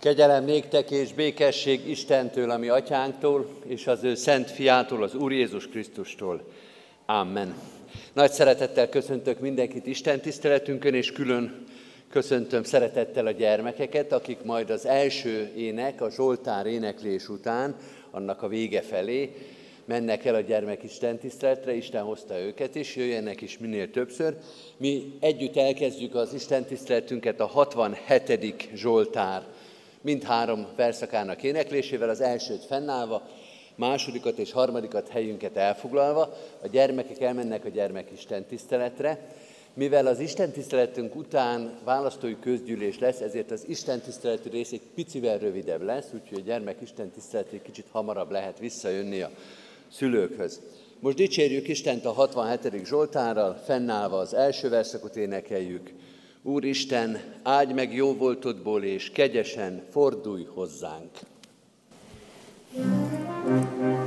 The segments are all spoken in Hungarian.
Kegyelem néktek és békesség Istentől, ami atyánktól, és az ő szent fiától, az Úr Jézus Krisztustól. Amen. Nagy szeretettel köszöntök mindenkit Isten tiszteletünkön, és külön köszöntöm szeretettel a gyermekeket, akik majd az első ének, a Zsoltár éneklés után, annak a vége felé, mennek el a gyermek Isten tiszteletre, Isten hozta őket is, jöjjenek is minél többször. Mi együtt elkezdjük az Isten tiszteletünket a 67. Zsoltár mindhárom verszakának éneklésével, az elsőt fennállva, másodikat és harmadikat helyünket elfoglalva, a gyermekek elmennek a gyermekisten tiszteletre, mivel az Isten tiszteletünk után választói közgyűlés lesz, ezért az Isten tiszteleti rész egy picivel rövidebb lesz, úgyhogy a gyermek Isten tisztelet egy kicsit hamarabb lehet visszajönni a szülőkhöz. Most dicsérjük Istent a 67. Zsoltárral, fennállva az első verszakot énekeljük. Úristen, áldj meg jó voltodból, és kegyesen fordulj hozzánk. thank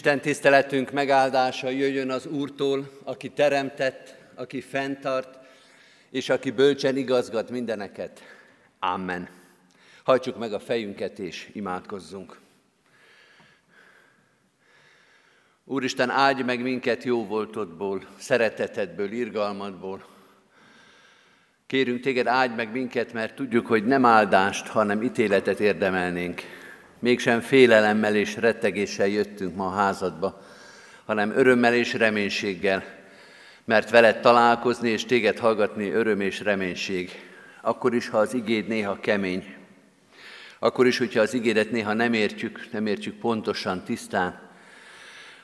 Isten tiszteletünk megáldása jöjjön az Úrtól, aki teremtett, aki fenntart, és aki bölcsen igazgat mindeneket. Amen. Hajtsuk meg a fejünket és imádkozzunk. Úristen, áldj meg minket jó voltodból, szeretetedből, irgalmadból. Kérünk téged, áldj meg minket, mert tudjuk, hogy nem áldást, hanem ítéletet érdemelnénk. Mégsem félelemmel és rettegéssel jöttünk ma a házadba, hanem örömmel és reménységgel, mert veled találkozni és téged hallgatni öröm és reménység. Akkor is, ha az igéd néha kemény, akkor is, hogyha az igédet néha nem értjük, nem értjük pontosan, tisztán,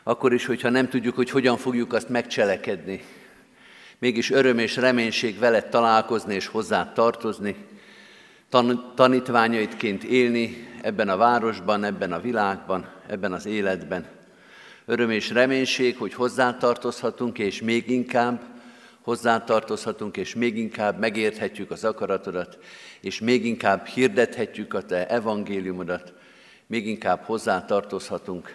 akkor is, hogyha nem tudjuk, hogy hogyan fogjuk azt megcselekedni, mégis öröm és reménység veled találkozni és hozzá tartozni, tan- tanítványaidként élni ebben a városban, ebben a világban, ebben az életben. Öröm és reménység, hogy hozzátartozhatunk, és még inkább hozzátartozhatunk, és még inkább megérthetjük az akaratodat, és még inkább hirdethetjük a Te evangéliumodat, még inkább hozzátartozhatunk.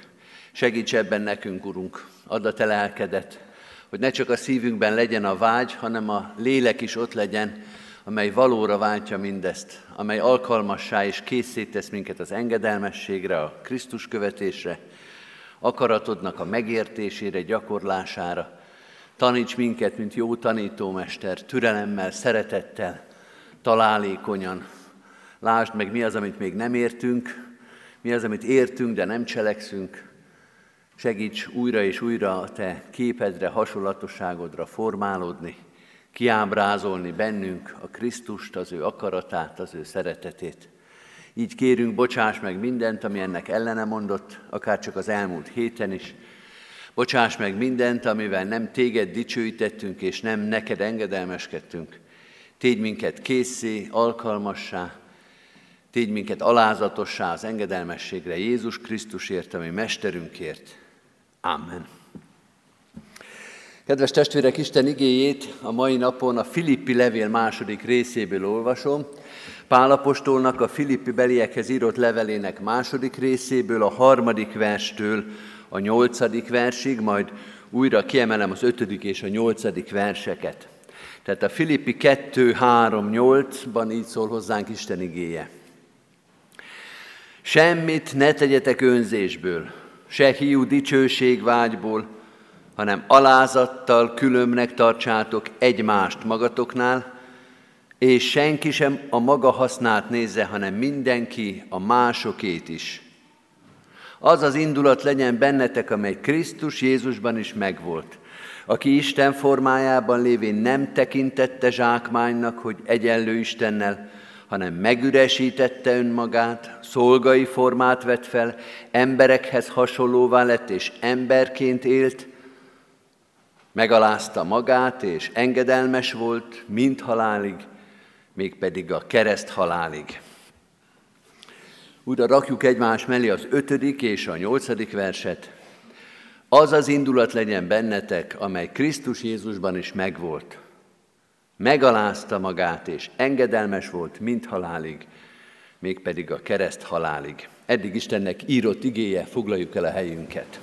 Segíts ebben nekünk, Urunk, add a Te lelkedet, hogy ne csak a szívünkben legyen a vágy, hanem a lélek is ott legyen, amely valóra váltja mindezt, amely alkalmassá és készítesz minket az engedelmességre, a Krisztus követésre, akaratodnak a megértésére, gyakorlására. Taníts minket, mint jó tanítómester, türelemmel, szeretettel, találékonyan. Lásd meg, mi az, amit még nem értünk, mi az, amit értünk, de nem cselekszünk. Segíts újra és újra a Te képedre, hasonlatosságodra formálódni, kiábrázolni bennünk a Krisztust, az ő akaratát, az ő szeretetét. Így kérünk, bocsáss meg mindent, ami ennek ellene mondott, akár csak az elmúlt héten is. Bocsáss meg mindent, amivel nem téged dicsőítettünk, és nem neked engedelmeskedtünk. Tégy minket készé, alkalmassá, tégy minket alázatossá az engedelmességre Jézus Krisztusért, ami mesterünkért. Amen. Kedves testvérek, Isten igéjét a mai napon a Filippi levél második részéből olvasom. Pálapostolnak a Filippi beliekhez írott levelének második részéből, a harmadik verstől a nyolcadik versig, majd újra kiemelem az ötödik és a nyolcadik verseket. Tehát a Filippi 2, 3, 8-ban így szól hozzánk Isten igéje. Semmit ne tegyetek önzésből, se hiú dicsőségvágyból, hanem alázattal különbnek tartsátok egymást magatoknál, és senki sem a maga hasznát nézze, hanem mindenki a másokét is. Az az indulat legyen bennetek, amely Krisztus Jézusban is megvolt, aki Isten formájában lévén nem tekintette zsákmánynak, hogy egyenlő Istennel, hanem megüresítette önmagát, szolgai formát vett fel, emberekhez hasonlóvá lett, és emberként élt, megalázta magát, és engedelmes volt, mint halálig, mégpedig a kereszt halálig. Újra rakjuk egymás mellé az ötödik és a nyolcadik verset. Az az indulat legyen bennetek, amely Krisztus Jézusban is megvolt. Megalázta magát, és engedelmes volt, mint halálig, mégpedig a kereszt halálig. Eddig Istennek írott igéje, foglaljuk el a helyünket.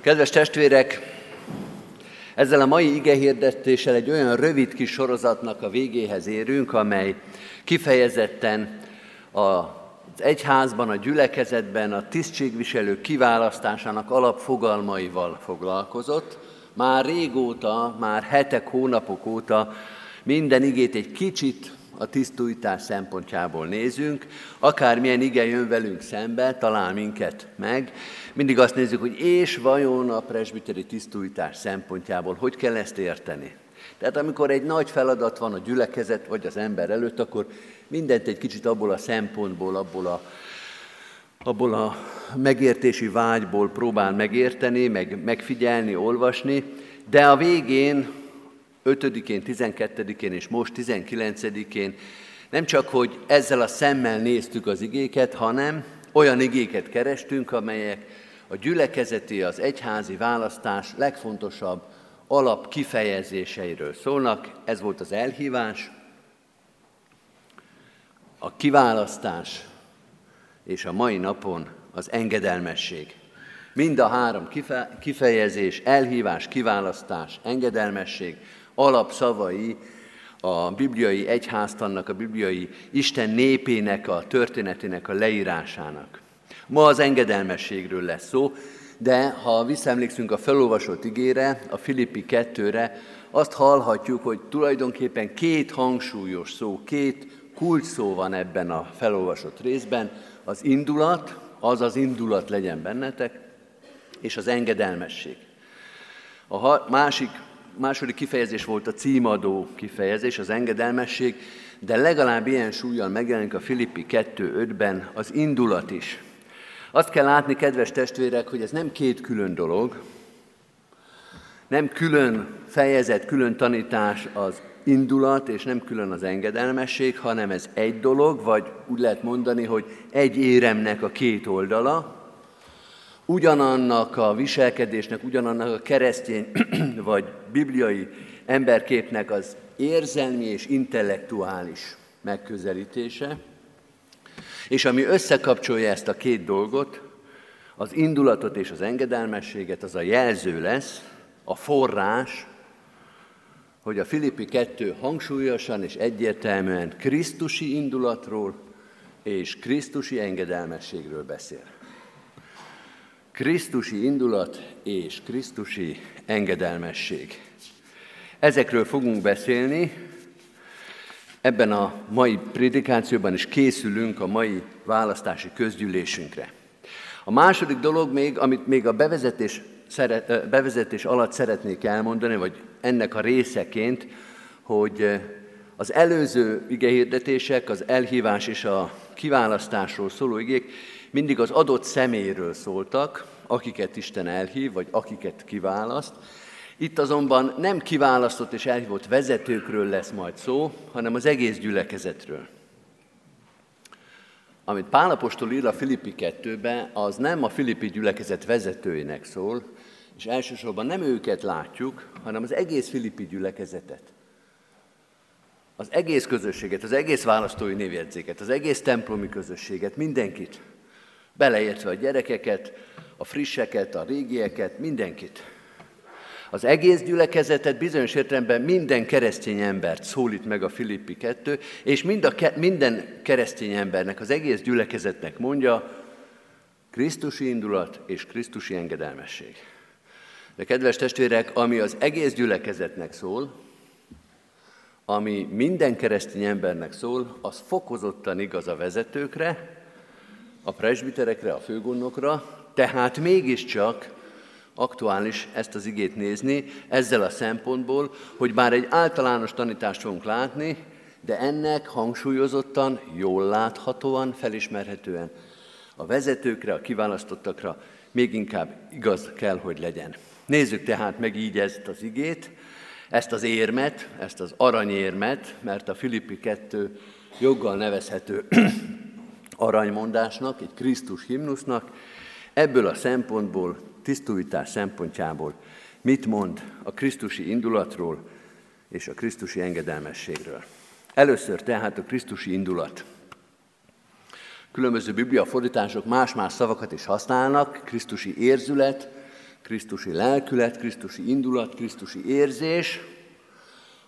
Kedves testvérek, ezzel a mai igehirdetéssel egy olyan rövid kis sorozatnak a végéhez érünk, amely kifejezetten az egyházban, a gyülekezetben a tisztségviselők kiválasztásának alapfogalmaival foglalkozott. Már régóta, már hetek, hónapok óta minden igét egy kicsit a tisztújítás szempontjából nézünk, akármilyen ige jön velünk szembe, talál minket meg, mindig azt nézzük, hogy és vajon a presbiteri tisztújítás szempontjából hogy kell ezt érteni. Tehát amikor egy nagy feladat van a gyülekezet vagy az ember előtt, akkor mindent egy kicsit abból a szempontból, abból a, abból a megértési vágyból próbál megérteni, meg megfigyelni, olvasni, de a végén 5-én, 12-én és most 19-én nem csak, hogy ezzel a szemmel néztük az igéket, hanem olyan igéket kerestünk, amelyek a gyülekezeti, az egyházi választás legfontosabb alap kifejezéseiről szólnak. Ez volt az elhívás, a kiválasztás, és a mai napon az engedelmesség. Mind a három kifejezés, elhívás, kiválasztás, engedelmesség, alapszavai a bibliai egyháztannak, a bibliai Isten népének a történetének a leírásának. Ma az engedelmességről lesz szó, de ha visszaemlékszünk a felolvasott igére, a Filippi 2-re, azt hallhatjuk, hogy tulajdonképpen két hangsúlyos szó, két kulcs szó van ebben a felolvasott részben, az indulat, az az indulat legyen bennetek, és az engedelmesség. A másik, második kifejezés volt a címadó kifejezés, az engedelmesség, de legalább ilyen súlyjal megjelenik a Filippi 2.5-ben az indulat is. Azt kell látni, kedves testvérek, hogy ez nem két külön dolog, nem külön fejezet, külön tanítás az indulat, és nem külön az engedelmesség, hanem ez egy dolog, vagy úgy lehet mondani, hogy egy éremnek a két oldala, ugyanannak a viselkedésnek, ugyanannak a keresztény vagy bibliai emberképnek az érzelmi és intellektuális megközelítése, és ami összekapcsolja ezt a két dolgot, az indulatot és az engedelmességet, az a jelző lesz, a forrás, hogy a Filippi 2 hangsúlyosan és egyértelműen Krisztusi indulatról és Krisztusi engedelmességről beszél. Krisztusi indulat és Krisztusi engedelmesség. Ezekről fogunk beszélni, ebben a mai prédikációban is készülünk a mai választási közgyűlésünkre. A második dolog még, amit még a bevezetés, bevezetés alatt szeretnék elmondani, vagy ennek a részeként, hogy az előző igehirdetések, az elhívás és a kiválasztásról szóló igék mindig az adott személyről szóltak, akiket Isten elhív, vagy akiket kiválaszt. Itt azonban nem kiválasztott és elhívott vezetőkről lesz majd szó, hanem az egész gyülekezetről. Amit Pálapostól ír a Filippi 2-be, az nem a Filippi gyülekezet vezetőinek szól, és elsősorban nem őket látjuk, hanem az egész Filippi gyülekezetet. Az egész közösséget, az egész választói névjegyzéket, az egész templomi közösséget, mindenkit, beleértve a gyerekeket, a frisseket, a régieket, mindenkit. Az egész gyülekezetet bizonyos értelemben minden keresztény embert szólít meg a Filippi 2, és mind a ke- minden keresztény embernek, az egész gyülekezetnek mondja, Krisztusi indulat és Krisztusi engedelmesség. De kedves testvérek, ami az egész gyülekezetnek szól, ami minden keresztény embernek szól, az fokozottan igaz a vezetőkre, a presbiterekre, a főgondnokra, tehát mégiscsak aktuális ezt az igét nézni ezzel a szempontból, hogy bár egy általános tanítást fogunk látni, de ennek hangsúlyozottan, jól láthatóan, felismerhetően a vezetőkre, a kiválasztottakra még inkább igaz kell, hogy legyen. Nézzük tehát meg így ezt az igét, ezt az érmet, ezt az aranyérmet, mert a Filippi 2 joggal nevezhető aranymondásnak, egy Krisztus himnusznak, ebből a szempontból, tisztújítás szempontjából mit mond a Krisztusi indulatról és a Krisztusi engedelmességről. Először tehát a Krisztusi indulat. Különböző bibliafordítások más-más szavakat is használnak, Krisztusi érzület, Krisztusi lelkület, Krisztusi indulat, Krisztusi érzés.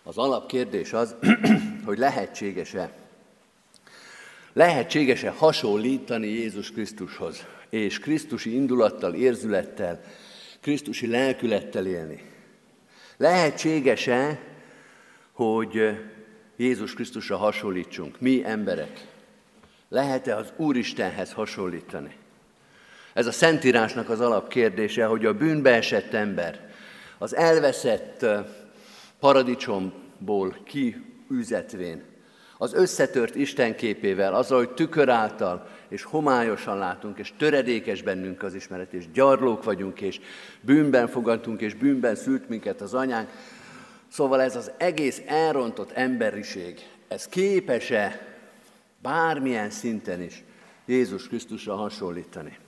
Az alapkérdés az, hogy lehetséges-e lehetséges-e hasonlítani Jézus Krisztushoz, és Krisztusi indulattal, érzülettel, Krisztusi lelkülettel élni? Lehetséges-e, hogy Jézus Krisztusra hasonlítsunk, mi emberek? Lehet-e az Úristenhez hasonlítani? Ez a Szentírásnak az alapkérdése, hogy a bűnbe esett ember az elveszett paradicsomból kiűzetvén, az összetört Isten képével, azzal, hogy tükör által és homályosan látunk, és töredékes bennünk az ismeret, és gyarlók vagyunk, és bűnben fogadtunk, és bűnben szült minket az anyánk. Szóval ez az egész elrontott emberiség, ez képes-e bármilyen szinten is Jézus Krisztusra hasonlítani?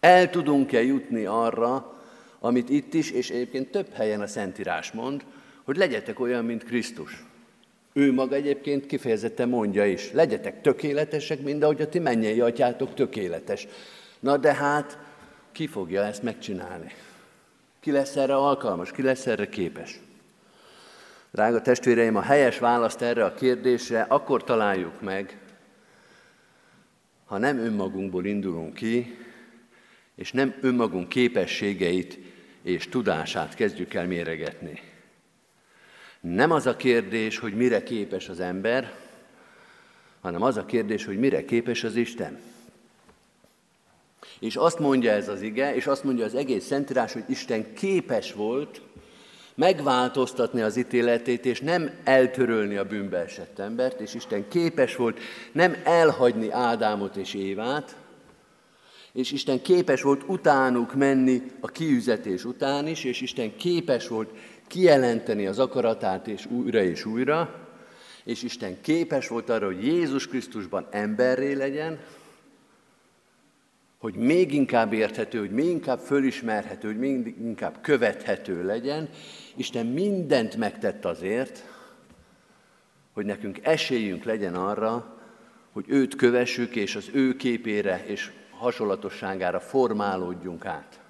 El tudunk-e jutni arra, amit itt is, és egyébként több helyen a Szentírás mond, hogy legyetek olyan, mint Krisztus. Ő maga egyébként kifejezetten mondja is, legyetek tökéletesek, mind ahogy a ti mennyei atyátok tökéletes. Na de hát, ki fogja ezt megcsinálni? Ki lesz erre alkalmas, ki lesz erre képes? Drága testvéreim, a helyes választ erre a kérdésre akkor találjuk meg, ha nem önmagunkból indulunk ki, és nem önmagunk képességeit és tudását kezdjük el méregetni. Nem az a kérdés, hogy mire képes az ember, hanem az a kérdés, hogy mire képes az Isten. És azt mondja ez az ige, és azt mondja az egész Szentírás, hogy Isten képes volt megváltoztatni az ítéletét, és nem eltörölni a bűnbe esett embert, és Isten képes volt nem elhagyni Ádámot és Évát, és Isten képes volt utánuk menni a kiüzetés után is, és Isten képes volt kijelenteni az akaratát és újra és újra, és Isten képes volt arra, hogy Jézus Krisztusban emberré legyen, hogy még inkább érthető, hogy még inkább fölismerhető, hogy még inkább követhető legyen. Isten mindent megtett azért, hogy nekünk esélyünk legyen arra, hogy őt kövessük, és az ő képére és hasonlatosságára formálódjunk át.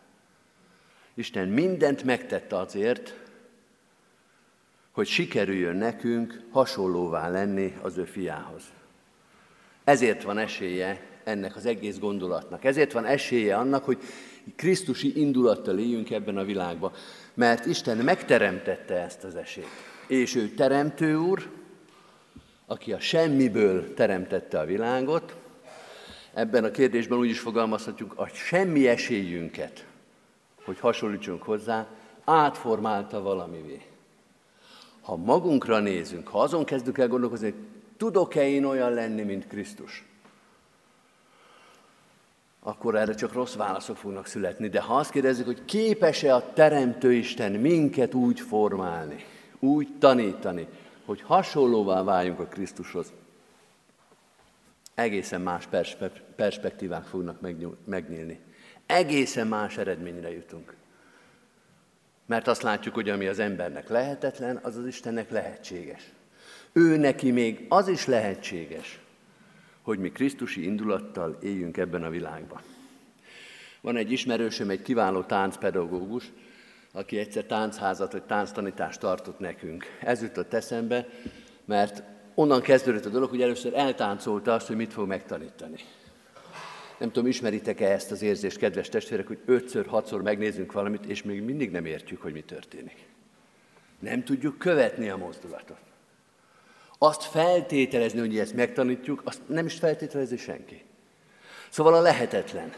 Isten mindent megtette azért, hogy sikerüljön nekünk hasonlóvá lenni az ő fiához. Ezért van esélye ennek az egész gondolatnak. Ezért van esélye annak, hogy Krisztusi indulattal éljünk ebben a világban. Mert Isten megteremtette ezt az esélyt. És ő teremtő úr, aki a semmiből teremtette a világot, ebben a kérdésben úgy is fogalmazhatjuk, a semmi esélyünket, hogy hasonlítsunk hozzá, átformálta valamivé. Ha magunkra nézünk, ha azon kezdünk el gondolkozni, hogy tudok-e én olyan lenni, mint Krisztus, akkor erre csak rossz válaszok fognak születni. De ha azt kérdezzük, hogy képes-e a Teremtő Isten minket úgy formálni, úgy tanítani, hogy hasonlóvá váljunk a Krisztushoz, egészen más perspektívák fognak megnyílni. Egészen más eredményre jutunk. Mert azt látjuk, hogy ami az embernek lehetetlen, az az Istennek lehetséges. Ő neki még az is lehetséges, hogy mi Krisztusi indulattal éljünk ebben a világban. Van egy ismerősöm, egy kiváló táncpedagógus, aki egyszer táncházat vagy tánctanítást tartott nekünk. Ez jutott eszembe, mert onnan kezdődött a dolog, hogy először eltáncolta azt, hogy mit fog megtanítani. Nem tudom, ismeritek-e ezt az érzést, kedves testvérek, hogy ötször, hatszor megnézünk valamit, és még mindig nem értjük, hogy mi történik. Nem tudjuk követni a mozdulatot. Azt feltételezni, hogy ezt megtanítjuk, azt nem is feltételezi senki. Szóval a lehetetlen.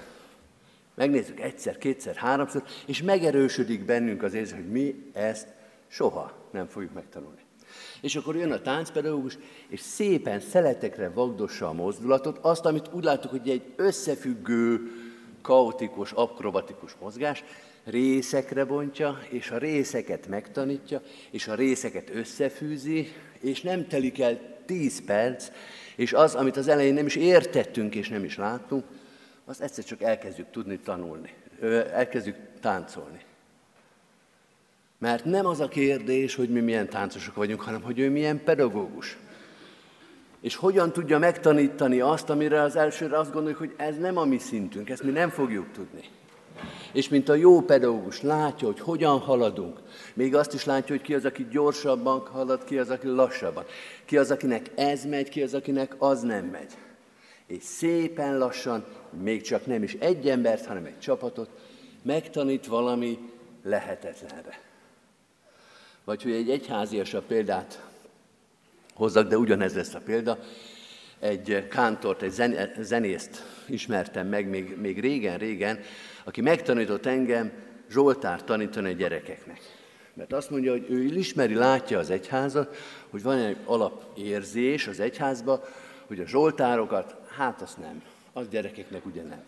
Megnézzük egyszer, kétszer, háromszor, és megerősödik bennünk az érzés, hogy mi ezt soha nem fogjuk megtanulni. És akkor jön a táncpedagógus, és szépen szeletekre vagdossa a mozdulatot, azt, amit úgy láttuk, hogy egy összefüggő, kaotikus, akrobatikus mozgás, részekre bontja, és a részeket megtanítja, és a részeket összefűzi, és nem telik el tíz perc, és az, amit az elején nem is értettünk és nem is láttunk, azt egyszer csak elkezdjük tudni tanulni, elkezdjük táncolni. Mert nem az a kérdés, hogy mi milyen táncosok vagyunk, hanem hogy ő milyen pedagógus. És hogyan tudja megtanítani azt, amire az elsőre azt gondoljuk, hogy ez nem a mi szintünk, ezt mi nem fogjuk tudni. És mint a jó pedagógus látja, hogy hogyan haladunk, még azt is látja, hogy ki az, aki gyorsabban halad, ki az, aki lassabban. Ki az, akinek ez megy, ki az, akinek az nem megy. És szépen lassan, még csak nem is egy embert, hanem egy csapatot, megtanít valami lehetetlenre. Vagy hogy egy egyháziasabb példát hozzak, de ugyanez lesz a példa. Egy kántort, egy zenészt ismertem meg még, még régen-régen, aki megtanított engem Zsoltár tanítani a gyerekeknek. Mert azt mondja, hogy ő ismeri, látja az egyházat, hogy van egy alapérzés az egyházba, hogy a Zsoltárokat, hát azt nem, az gyerekeknek ugye nem.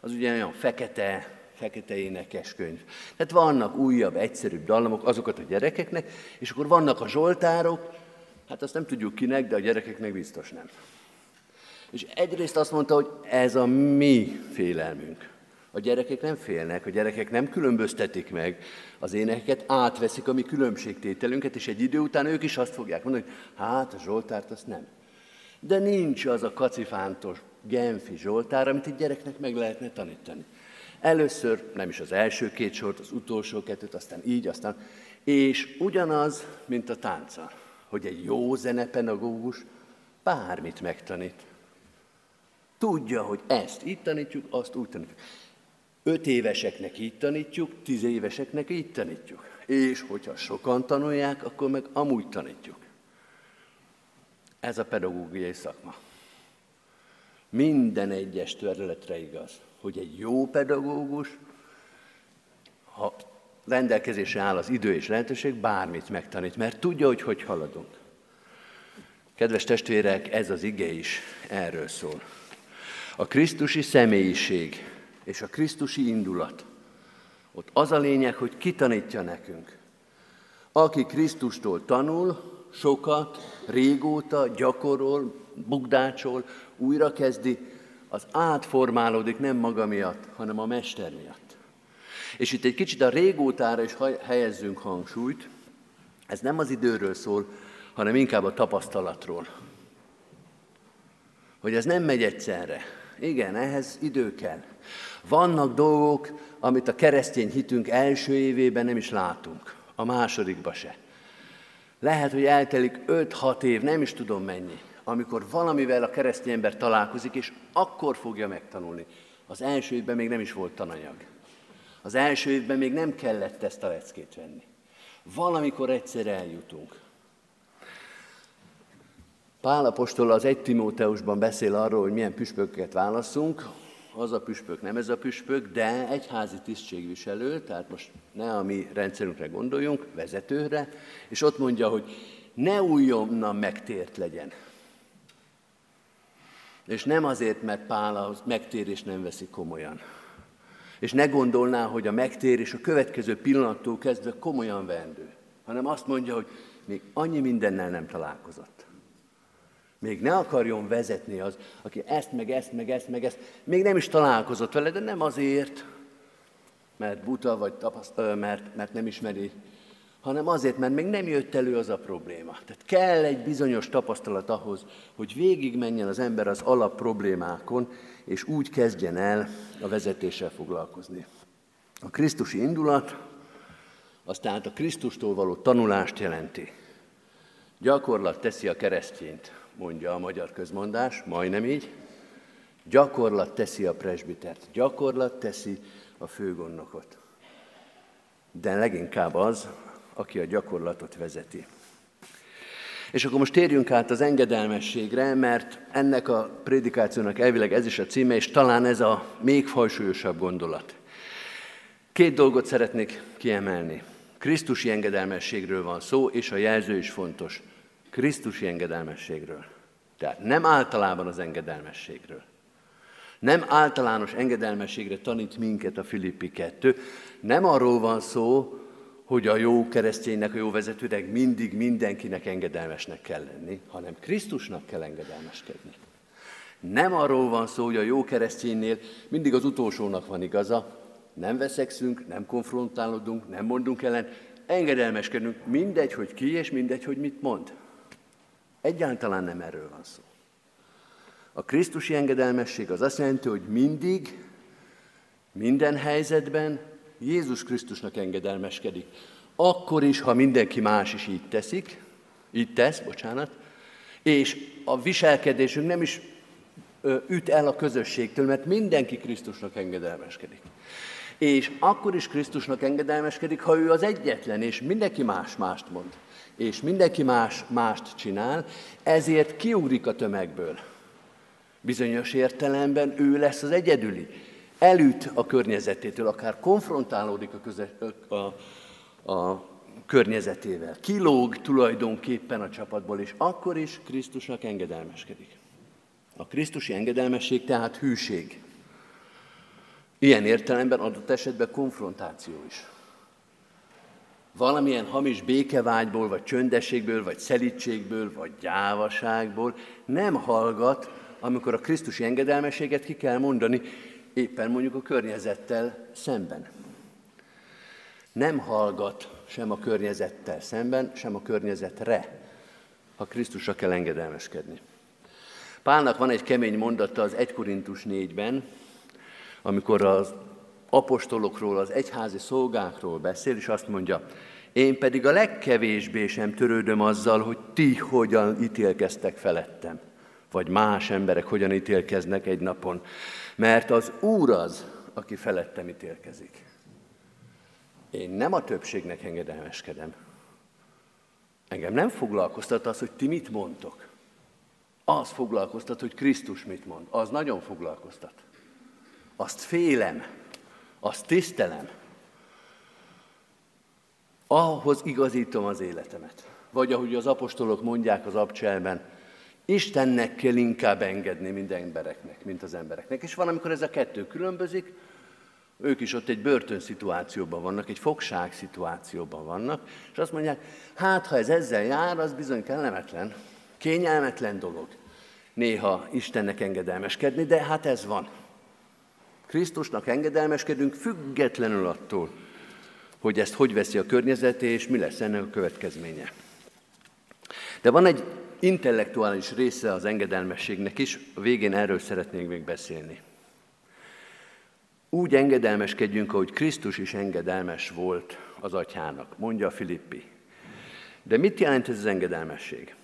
Az ugye olyan fekete, fekete énekes könyv. Tehát vannak újabb, egyszerűbb dallamok, azokat a gyerekeknek, és akkor vannak a zsoltárok, hát azt nem tudjuk kinek, de a gyerekeknek biztos nem. És egyrészt azt mondta, hogy ez a mi félelmünk, A gyerekek nem félnek, a gyerekek nem különböztetik meg az énekeket, átveszik a mi különbségtételünket, és egy idő után ők is azt fogják mondani, hogy hát a Zsoltárt azt nem. De nincs az a kacifántos Genfi Zsoltár, amit egy gyereknek meg lehetne tanítani. Először nem is az első két sort, az utolsó kettőt, aztán így, aztán... És ugyanaz, mint a tánca, hogy egy jó zenepedagógus bármit megtanít. Tudja, hogy ezt így tanítjuk, azt úgy tanítjuk. Öt éveseknek így tanítjuk, tíz éveseknek így tanítjuk. És hogyha sokan tanulják, akkor meg amúgy tanítjuk. Ez a pedagógiai szakma. Minden egyes területre igaz, hogy egy jó pedagógus, ha rendelkezésre áll az idő és lehetőség, bármit megtanít, mert tudja, hogy hogy haladunk. Kedves testvérek, ez az ige is erről szól. A Krisztusi személyiség és a Krisztusi indulat. Ott az a lényeg, hogy kitanítja nekünk. Aki Krisztustól tanul, sokat, régóta gyakorol, bugdácsol, újra kezdi, az átformálódik nem maga miatt, hanem a Mester miatt. És itt egy kicsit a régótára is helyezzünk hangsúlyt, ez nem az időről szól, hanem inkább a tapasztalatról. Hogy ez nem megy egyszerre. Igen, ehhez idő kell. Vannak dolgok, amit a keresztény hitünk első évében nem is látunk, a másodikba se. Lehet, hogy eltelik 5-6 év, nem is tudom mennyi, amikor valamivel a keresztény ember találkozik, és akkor fogja megtanulni. Az első évben még nem is volt tananyag. Az első évben még nem kellett ezt a leckét venni. Valamikor egyszer eljutunk. Pál apostol az 1 Timóteusban beszél arról, hogy milyen püspököket válaszunk. Az a püspök nem ez a püspök, de egyházi tisztségviselő, tehát most ne a mi rendszerünkre gondoljunk, vezetőre, és ott mondja, hogy ne újonnan megtért legyen. És nem azért, mert Pál a megtérés nem veszi komolyan. És ne gondolná, hogy a megtérés a következő pillanattól kezdve komolyan vendő, hanem azt mondja, hogy még annyi mindennel nem találkozott. Még ne akarjon vezetni az, aki ezt, meg ezt, meg ezt, meg ezt, még nem is találkozott vele, de nem azért, mert buta, vagy tapaszt, mert, mert nem ismeri, hanem azért, mert még nem jött elő az a probléma. Tehát kell egy bizonyos tapasztalat ahhoz, hogy végigmenjen az ember az alap problémákon, és úgy kezdjen el a vezetéssel foglalkozni. A Krisztusi indulat, az tehát a Krisztustól való tanulást jelenti. Gyakorlat teszi a keresztényt, mondja a magyar közmondás, majdnem így. Gyakorlat teszi a presbitert, gyakorlat teszi a főgondnokot. De leginkább az, aki a gyakorlatot vezeti. És akkor most térjünk át az engedelmességre, mert ennek a prédikációnak elvileg ez is a címe, és talán ez a még fajsúlyosabb gondolat. Két dolgot szeretnék kiemelni. Krisztusi engedelmességről van szó, és a jelző is fontos. Krisztusi engedelmességről. Tehát nem általában az engedelmességről. Nem általános engedelmességre tanít minket a Filippi 2. Nem arról van szó, hogy a jó kereszténynek, a jó vezetőnek mindig mindenkinek engedelmesnek kell lenni, hanem Krisztusnak kell engedelmeskedni. Nem arról van szó, hogy a jó kereszténynél mindig az utolsónak van igaza, nem veszekszünk, nem konfrontálódunk, nem mondunk ellen, engedelmeskedünk, mindegy, hogy ki, és mindegy, hogy mit mond. Egyáltalán nem erről van szó. A Krisztusi engedelmesség az azt jelenti, hogy mindig, minden helyzetben Jézus Krisztusnak engedelmeskedik. Akkor is, ha mindenki más is így teszik, így tesz, bocsánat, és a viselkedésünk nem is üt el a közösségtől, mert mindenki Krisztusnak engedelmeskedik. És akkor is Krisztusnak engedelmeskedik, ha ő az egyetlen, és mindenki más mást mond, és mindenki más mást csinál, ezért kiugrik a tömegből. Bizonyos értelemben ő lesz az egyedüli elüt a környezetétől, akár konfrontálódik a, köze, a, a környezetével. Kilóg tulajdonképpen a csapatból, és akkor is Krisztusnak engedelmeskedik. A Krisztusi engedelmesség tehát hűség. Ilyen értelemben adott esetben konfrontáció is. Valamilyen hamis békevágyból, vagy csöndességből, vagy szelítségből, vagy gyávaságból nem hallgat, amikor a Krisztusi engedelmességet ki kell mondani, éppen mondjuk a környezettel szemben. Nem hallgat sem a környezettel szemben, sem a környezetre, ha Krisztusra kell engedelmeskedni. Pálnak van egy kemény mondata az 1 Korintus 4-ben, amikor az apostolokról, az egyházi szolgákról beszél, és azt mondja, én pedig a legkevésbé sem törődöm azzal, hogy ti hogyan ítélkeztek felettem, vagy más emberek hogyan ítélkeznek egy napon, mert az Úr az, aki felettem ítélkezik. Én nem a többségnek engedelmeskedem. Engem nem foglalkoztat az, hogy ti mit mondtok. Az foglalkoztat, hogy Krisztus mit mond. Az nagyon foglalkoztat. Azt félem, azt tisztelem. Ahhoz igazítom az életemet. Vagy ahogy az apostolok mondják az abcselben, Istennek kell inkább engedni minden embereknek, mint az embereknek. És van, amikor ez a kettő különbözik, ők is ott egy börtön szituációban vannak, egy fogság szituációban vannak, és azt mondják, hát ha ez ezzel jár, az bizony kellemetlen, kényelmetlen dolog néha Istennek engedelmeskedni, de hát ez van. Krisztusnak engedelmeskedünk függetlenül attól, hogy ezt hogy veszi a környezet, és mi lesz ennek a következménye. De van egy intellektuális része az engedelmességnek is, a végén erről szeretnénk még beszélni. Úgy engedelmeskedjünk, ahogy Krisztus is engedelmes volt az atyának, mondja a Filippi. De mit jelent ez az engedelmesség?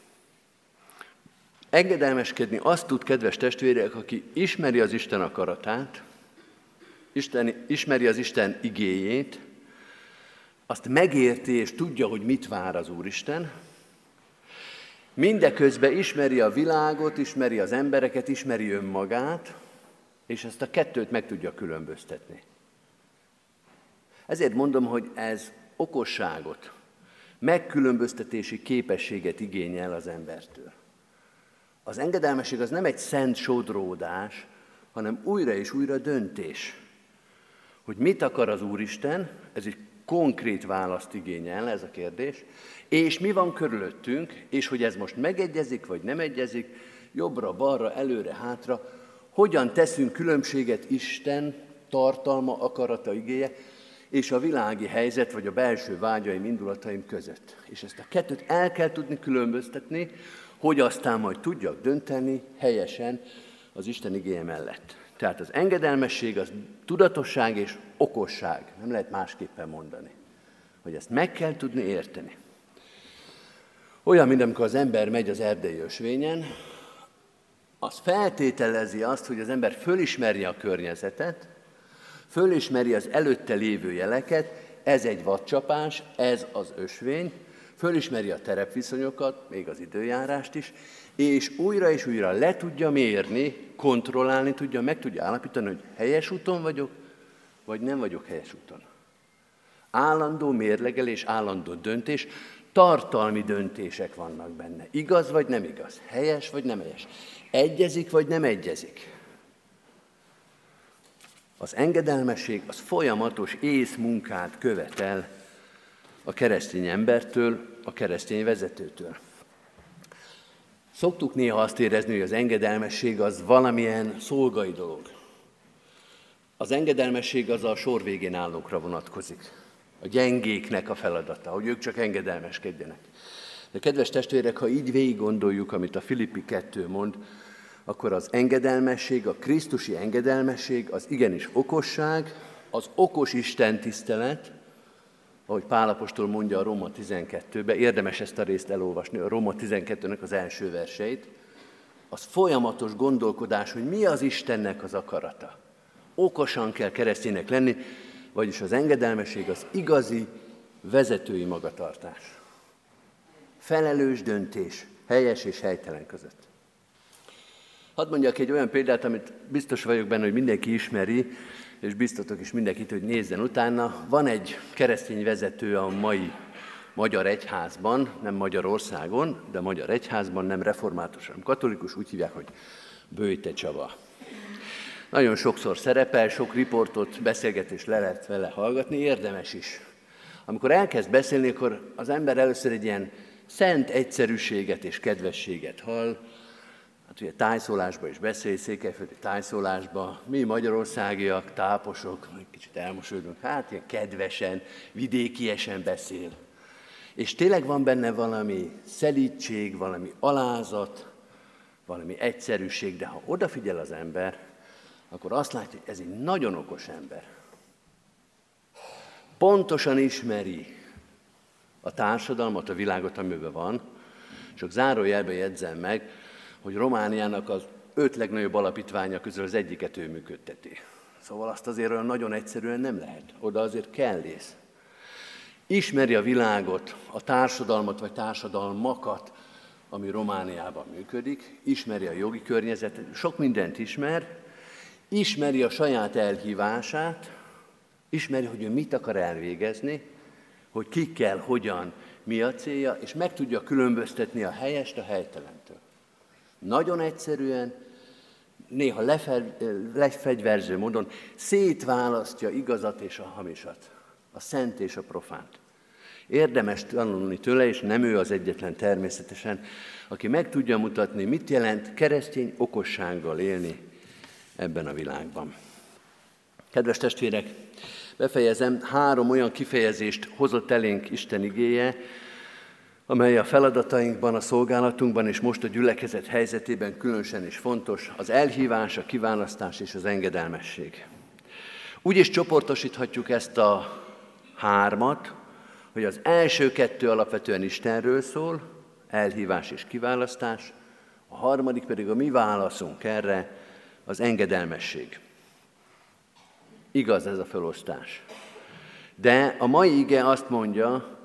Engedelmeskedni azt tud, kedves testvérek, aki ismeri az Isten akaratát, Isten, ismeri az Isten igéjét, azt megérti és tudja, hogy mit vár az Úristen, mindeközben ismeri a világot, ismeri az embereket, ismeri önmagát, és ezt a kettőt meg tudja különböztetni. Ezért mondom, hogy ez okosságot, megkülönböztetési képességet igényel az embertől. Az engedelmesség az nem egy szent sodródás, hanem újra és újra döntés. Hogy mit akar az Úristen, ez egy konkrét választ igényel ez a kérdés, és mi van körülöttünk, és hogy ez most megegyezik, vagy nem egyezik, jobbra, balra, előre, hátra, hogyan teszünk különbséget Isten tartalma, akarata, igéje, és a világi helyzet, vagy a belső vágyaim, indulataim között. És ezt a kettőt el kell tudni különböztetni, hogy aztán majd tudjak dönteni helyesen az Isten igéje mellett. Tehát az engedelmesség az tudatosság és okosság. Nem lehet másképpen mondani. Hogy ezt meg kell tudni érteni. Olyan, mint amikor az ember megy az erdei ösvényen, az feltételezi azt, hogy az ember fölismeri a környezetet, fölismeri az előtte lévő jeleket, ez egy vadcsapás, ez az ösvény, fölismeri a terepviszonyokat, még az időjárást is, és újra és újra le tudja mérni, kontrollálni tudja, meg tudja állapítani, hogy helyes úton vagyok, vagy nem vagyok helyes úton. Állandó mérlegelés, állandó döntés, tartalmi döntések vannak benne. Igaz vagy nem igaz? Helyes vagy nem helyes? Egyezik vagy nem egyezik? Az engedelmesség az folyamatos észmunkát követel a keresztény embertől, a keresztény vezetőtől. Szoktuk néha azt érezni, hogy az engedelmesség az valamilyen szolgai dolog. Az engedelmesség az a sor végén állókra vonatkozik. A gyengéknek a feladata, hogy ők csak engedelmeskedjenek. De kedves testvérek, ha így végig gondoljuk, amit a Filippi 2 mond, akkor az engedelmesség, a Krisztusi engedelmesség, az igenis okosság, az okos Isten tisztelet, ahogy Pálapostól mondja a Roma 12-ben, érdemes ezt a részt elolvasni, a Roma 12-nek az első verseit, az folyamatos gondolkodás, hogy mi az Istennek az akarata. Okosan kell kereszténynek lenni, vagyis az engedelmesség az igazi vezetői magatartás. Felelős döntés, helyes és helytelen között. Hadd mondjak egy olyan példát, amit biztos vagyok benne, hogy mindenki ismeri, és biztatok is mindenkit, hogy nézzen utána. Van egy keresztény vezető a mai Magyar Egyházban, nem Magyarországon, de Magyar Egyházban, nem református, hanem katolikus, úgy hívják, hogy Bőjte Csaba. Nagyon sokszor szerepel, sok riportot, beszélgetést le lehet vele hallgatni, érdemes is. Amikor elkezd beszélni, akkor az ember először egy ilyen szent egyszerűséget és kedvességet hall, hát ugye tájszólásba is beszél, székelyföldi tájszólásba, mi magyarországiak, táposok, kicsit elmosődünk, hát ilyen kedvesen, vidékiesen beszél. És tényleg van benne valami szelítség, valami alázat, valami egyszerűség, de ha odafigyel az ember, akkor azt látja, hogy ez egy nagyon okos ember. Pontosan ismeri a társadalmat, a világot, amiben van, csak zárójelbe jegyzem meg, hogy Romániának az öt legnagyobb alapítványa közül az egyiket ő működteti. Szóval azt azért olyan nagyon egyszerűen nem lehet. Oda azért kell ész. Ismeri a világot, a társadalmat vagy társadalmakat, ami Romániában működik, ismeri a jogi környezetet, sok mindent ismer, ismeri a saját elhívását, ismeri, hogy ő mit akar elvégezni, hogy ki kell, hogyan, mi a célja, és meg tudja különböztetni a helyest a helytelentől. Nagyon egyszerűen, néha lefegyverző módon szétválasztja igazat és a hamisat, a szent és a profánt. Érdemes tanulni tőle, és nem ő az egyetlen természetesen, aki meg tudja mutatni, mit jelent keresztény okossággal élni ebben a világban. Kedves testvérek, befejezem, három olyan kifejezést hozott elénk Isten igéje, amely a feladatainkban, a szolgálatunkban és most a gyülekezet helyzetében különösen is fontos, az elhívás, a kiválasztás és az engedelmesség. Úgy is csoportosíthatjuk ezt a hármat, hogy az első kettő alapvetően Istenről szól, elhívás és kiválasztás, a harmadik pedig a mi válaszunk erre, az engedelmesség. Igaz ez a felosztás. De a mai ige azt mondja,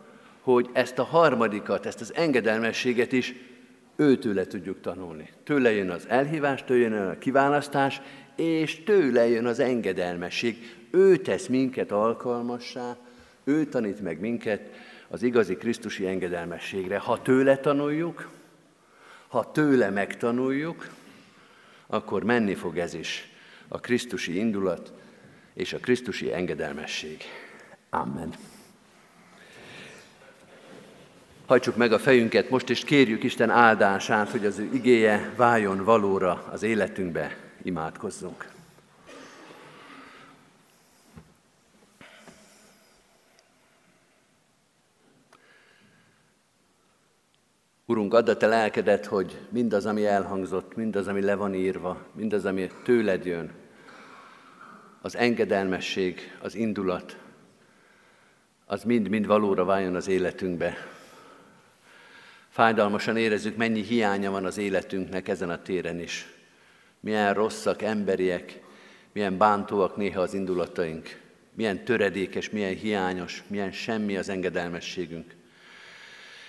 hogy ezt a harmadikat, ezt az engedelmességet is őtőle tudjuk tanulni. Tőle jön az elhívás, tőle jön a kiválasztás, és tőle jön az engedelmesség. Ő tesz minket alkalmassá, ő tanít meg minket az igazi Krisztusi engedelmességre. Ha tőle tanuljuk, ha tőle megtanuljuk, akkor menni fog ez is, a Krisztusi indulat és a Krisztusi engedelmesség. Amen. Hajtsuk meg a fejünket most, és kérjük Isten áldását, hogy az ő igéje váljon valóra az életünkbe. Imádkozzunk. Urunk, add a te lelkedet, hogy mindaz, ami elhangzott, mindaz, ami le van írva, mindaz, ami tőled jön, az engedelmesség, az indulat, az mind-mind valóra váljon az életünkbe. Fájdalmasan érezzük, mennyi hiánya van az életünknek ezen a téren is. Milyen rosszak, emberiek, milyen bántóak néha az indulataink, milyen töredékes, milyen hiányos, milyen semmi az engedelmességünk.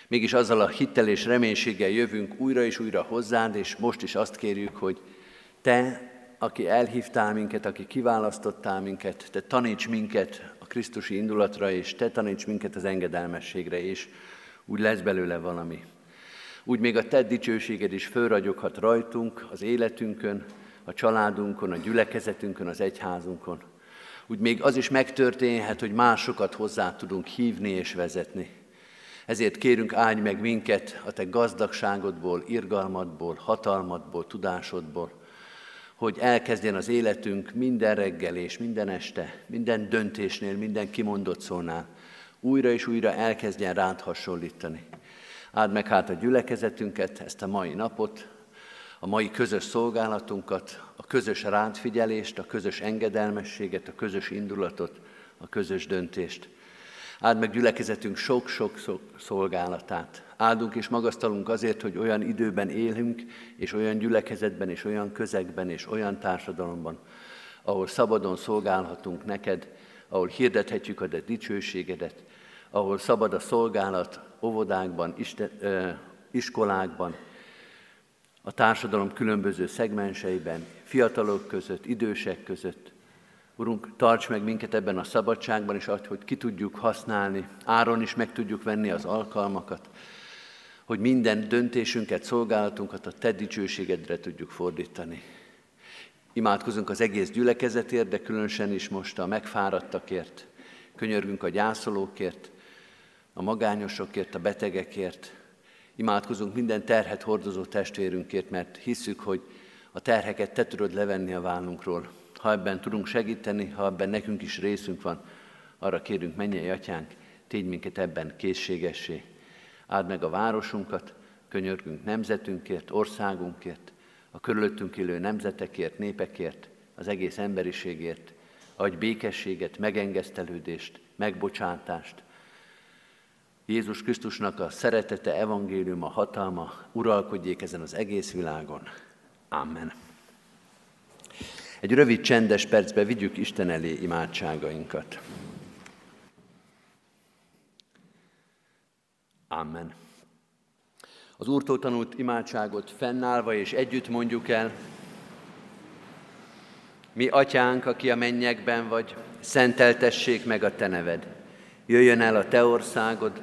Mégis azzal a hittel és reménységgel jövünk újra és újra hozzád, és most is azt kérjük, hogy te, aki elhívtál minket, aki kiválasztottál minket, te taníts minket a Krisztusi indulatra, és te taníts minket az engedelmességre, és úgy lesz belőle valami. Úgy még a te dicsőséged is fölragyoghat rajtunk, az életünkön, a családunkon, a gyülekezetünkön, az egyházunkon. Úgy még az is megtörténhet, hogy másokat hozzá tudunk hívni és vezetni. Ezért kérünk, áldj meg minket a Te gazdagságodból, irgalmadból, hatalmadból, tudásodból, hogy elkezdjen az életünk minden reggel és minden este, minden döntésnél, minden kimondott szónál, újra és újra elkezdjen rád hasonlítani. Áld meg hát a gyülekezetünket, ezt a mai napot, a mai közös szolgálatunkat, a közös rádfigyelést, a közös engedelmességet, a közös indulatot, a közös döntést. Áld meg gyülekezetünk sok-sok szolgálatát. Áldunk és magasztalunk azért, hogy olyan időben élünk, és olyan gyülekezetben, és olyan közegben, és olyan társadalomban, ahol szabadon szolgálhatunk neked, ahol hirdethetjük a te dicsőségedet, ahol szabad a szolgálat óvodákban, iskolákban, a társadalom különböző szegmenseiben, fiatalok között, idősek között, Urunk, tarts meg minket ebben a szabadságban, és adj, hogy ki tudjuk használni, áron is meg tudjuk venni az alkalmakat, hogy minden döntésünket, szolgálatunkat a Te dicsőségedre tudjuk fordítani. Imádkozunk az egész gyülekezetért, de különösen is most a megfáradtakért, könyörgünk a gyászolókért, a magányosokért, a betegekért, Imádkozunk minden terhet hordozó testvérünkért, mert hiszük, hogy a terheket te tudod levenni a vállunkról. Ha ebben tudunk segíteni, ha ebben nekünk is részünk van, arra kérünk, mennyei atyánk, tégy minket ebben készségessé. Áld meg a városunkat, könyörgünk nemzetünkért, országunkért, a körülöttünk élő nemzetekért, népekért, az egész emberiségért, adj békességet, megengesztelődést, megbocsátást. Jézus Krisztusnak a szeretete, evangéliuma, hatalma uralkodjék ezen az egész világon. Amen. Egy rövid csendes percbe vigyük Isten elé imádságainkat. Amen. Az Úrtól tanult imádságot fennállva és együtt mondjuk el, mi atyánk, aki a mennyekben vagy, szenteltessék meg a te neved. Jöjjön el a te országod,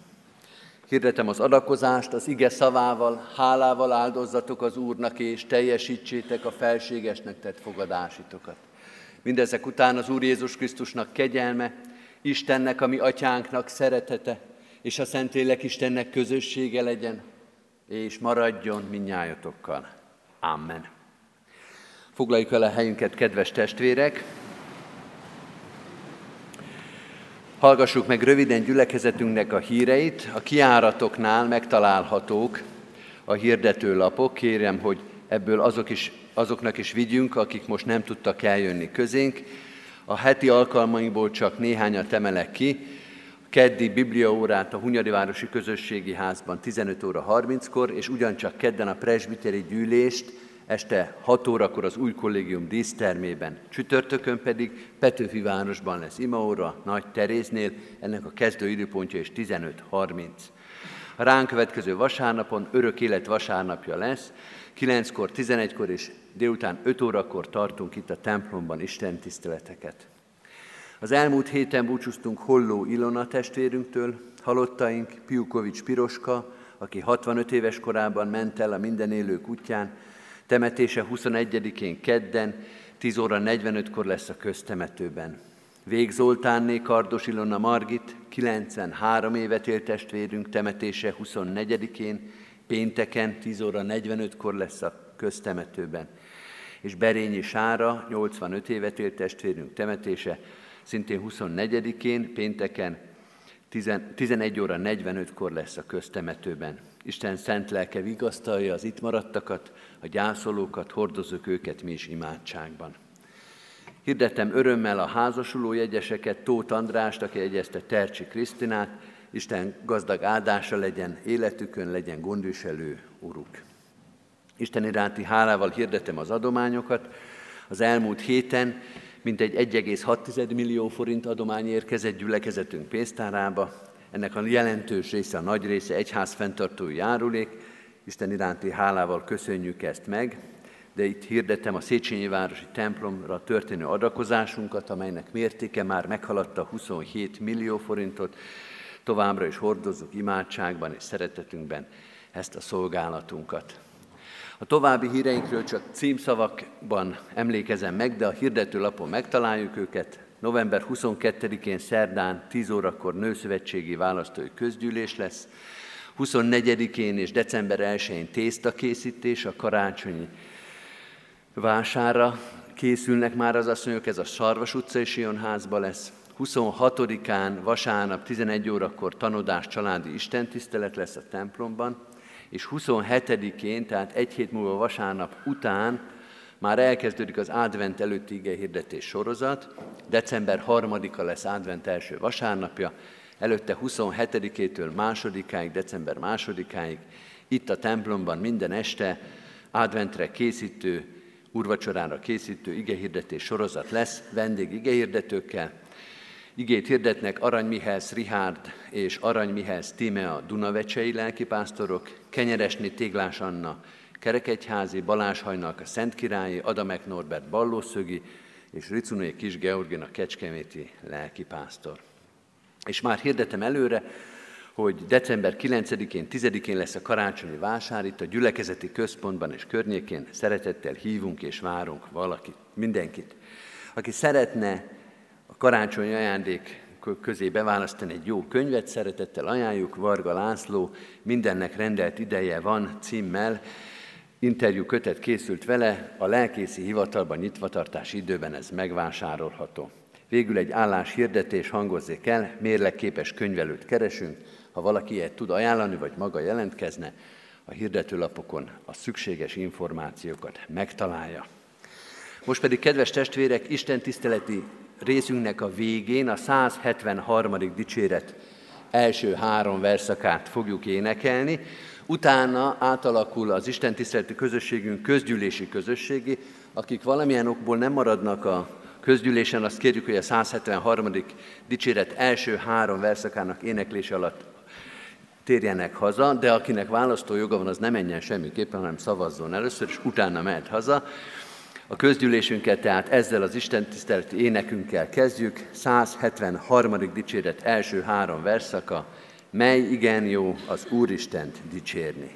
Hirdetem az adakozást, az ige szavával, hálával áldozzatok az Úrnak, és teljesítsétek a felségesnek tett fogadásitokat. Mindezek után az Úr Jézus Krisztusnak kegyelme, Istennek, ami atyánknak szeretete, és a Szentlélek Istennek közössége legyen, és maradjon minnyájatokkal. Amen. Foglaljuk el a helyünket, kedves testvérek! Hallgassuk meg röviden gyülekezetünknek a híreit. A kiáratoknál megtalálhatók a hirdetőlapok. Kérem, hogy ebből azok is, azoknak is vigyünk, akik most nem tudtak eljönni közénk. A heti alkalmaiból csak néhányat emelek ki. A keddi bibliaórát a Hunyadi Városi Közösségi Házban 15 óra 30-kor, és ugyancsak kedden a presbiteri gyűlést este 6 órakor az új kollégium dísztermében, csütörtökön pedig Petőfi városban lesz imaóra, Nagy Teréznél, ennek a kezdő időpontja is 15.30. A ránk következő vasárnapon örök élet vasárnapja lesz, 9-kor, 11-kor és délután 5 órakor tartunk itt a templomban Isten tiszteleteket. Az elmúlt héten búcsúztunk Holló Ilona testvérünktől, halottaink Piukovics Piroska, aki 65 éves korában ment el a minden élők útján, Temetése 21-én kedden, 10 óra 45-kor lesz a köztemetőben. Vég Zoltánné Kardos Ilona Margit, 93 évet élt testvérünk, temetése 24-én, pénteken 10 óra 45-kor lesz a köztemetőben. És Berényi Sára, 85 évet élt testvérünk, temetése szintén 24-én, pénteken 11 óra 45-kor lesz a köztemetőben. Isten szent lelke vigasztalja az itt maradtakat, a gyászolókat, hordozok őket mi is imádságban. Hirdetem örömmel a házasuló jegyeseket, Tóth Andrást, aki jegyezte Tercsi Krisztinát, Isten gazdag áldása legyen életükön, legyen gondviselő uruk. Isten iránti hálával hirdetem az adományokat. Az elmúlt héten mintegy 1,6 millió forint adomány érkezett gyülekezetünk pénztárába, ennek a jelentős része, a nagy része egyház fenntartói járulék. Isten iránti hálával köszönjük ezt meg, de itt hirdetem a Széchenyi Városi templomra történő adakozásunkat, amelynek mértéke már meghaladta 27 millió forintot. Továbbra is hordozzuk imádságban és szeretetünkben ezt a szolgálatunkat. A további híreinkről csak címszavakban emlékezem meg, de a hirdetőlapon megtaláljuk őket, November 22-én szerdán 10 órakor nőszövetségi választói közgyűlés lesz, 24-én és december 1-én tésztakészítés, a karácsonyi vására készülnek már az asszonyok, ez a Sarvas utcai Sionházba lesz. 26-án vasárnap 11 órakor tanodás családi istentisztelet lesz a templomban, és 27-én, tehát egy hét múlva vasárnap után már elkezdődik az advent előtti ige hirdetés sorozat, december 3-a lesz advent első vasárnapja, előtte 27-től másodikáig, december másodikáig, itt a templomban minden este adventre készítő, urvacsorára készítő igehirdetés sorozat lesz vendég igehirdetőkkel. Igét hirdetnek Arany Mihály Rihárd és Arany Mihály Tímea Dunavecsei lelkipásztorok, Kenyeresné Téglás Anna, Kerekegyházi, Balázs Hajnalk a Szent Királyi, Adamek Norbert Ballószögi és Ricunai Kis Georgina Kecskeméti lelkipásztor. És már hirdetem előre, hogy december 9-én, 10-én lesz a karácsonyi vásár itt a gyülekezeti központban és környékén. Szeretettel hívunk és várunk valakit, mindenkit. Aki szeretne a karácsonyi ajándék közé beválasztani egy jó könyvet, szeretettel ajánljuk, Varga László, mindennek rendelt ideje van címmel, interjú kötet készült vele, a lelkészi hivatalban nyitvatartási időben ez megvásárolható. Végül egy állás hirdetés hangozzék el, mérlegképes könyvelőt keresünk, ha valaki ilyet tud ajánlani, vagy maga jelentkezne, a hirdetőlapokon a szükséges információkat megtalálja. Most pedig, kedves testvérek, Isten tiszteleti részünknek a végén a 173. dicséret első három verszakát fogjuk énekelni, utána átalakul az Isten tiszteleti közösségünk közgyűlési közösségi, akik valamilyen okból nem maradnak a közgyűlésen, azt kérjük, hogy a 173. dicséret első három verszakának éneklése alatt térjenek haza, de akinek választójoga van, az nem menjen semmiképpen, hanem szavazzon először, és utána mehet haza. A közgyűlésünket tehát ezzel az Isten tiszteleti énekünkkel kezdjük, 173. dicséret első három verszaka, mely igen jó az Úristent dicsérni.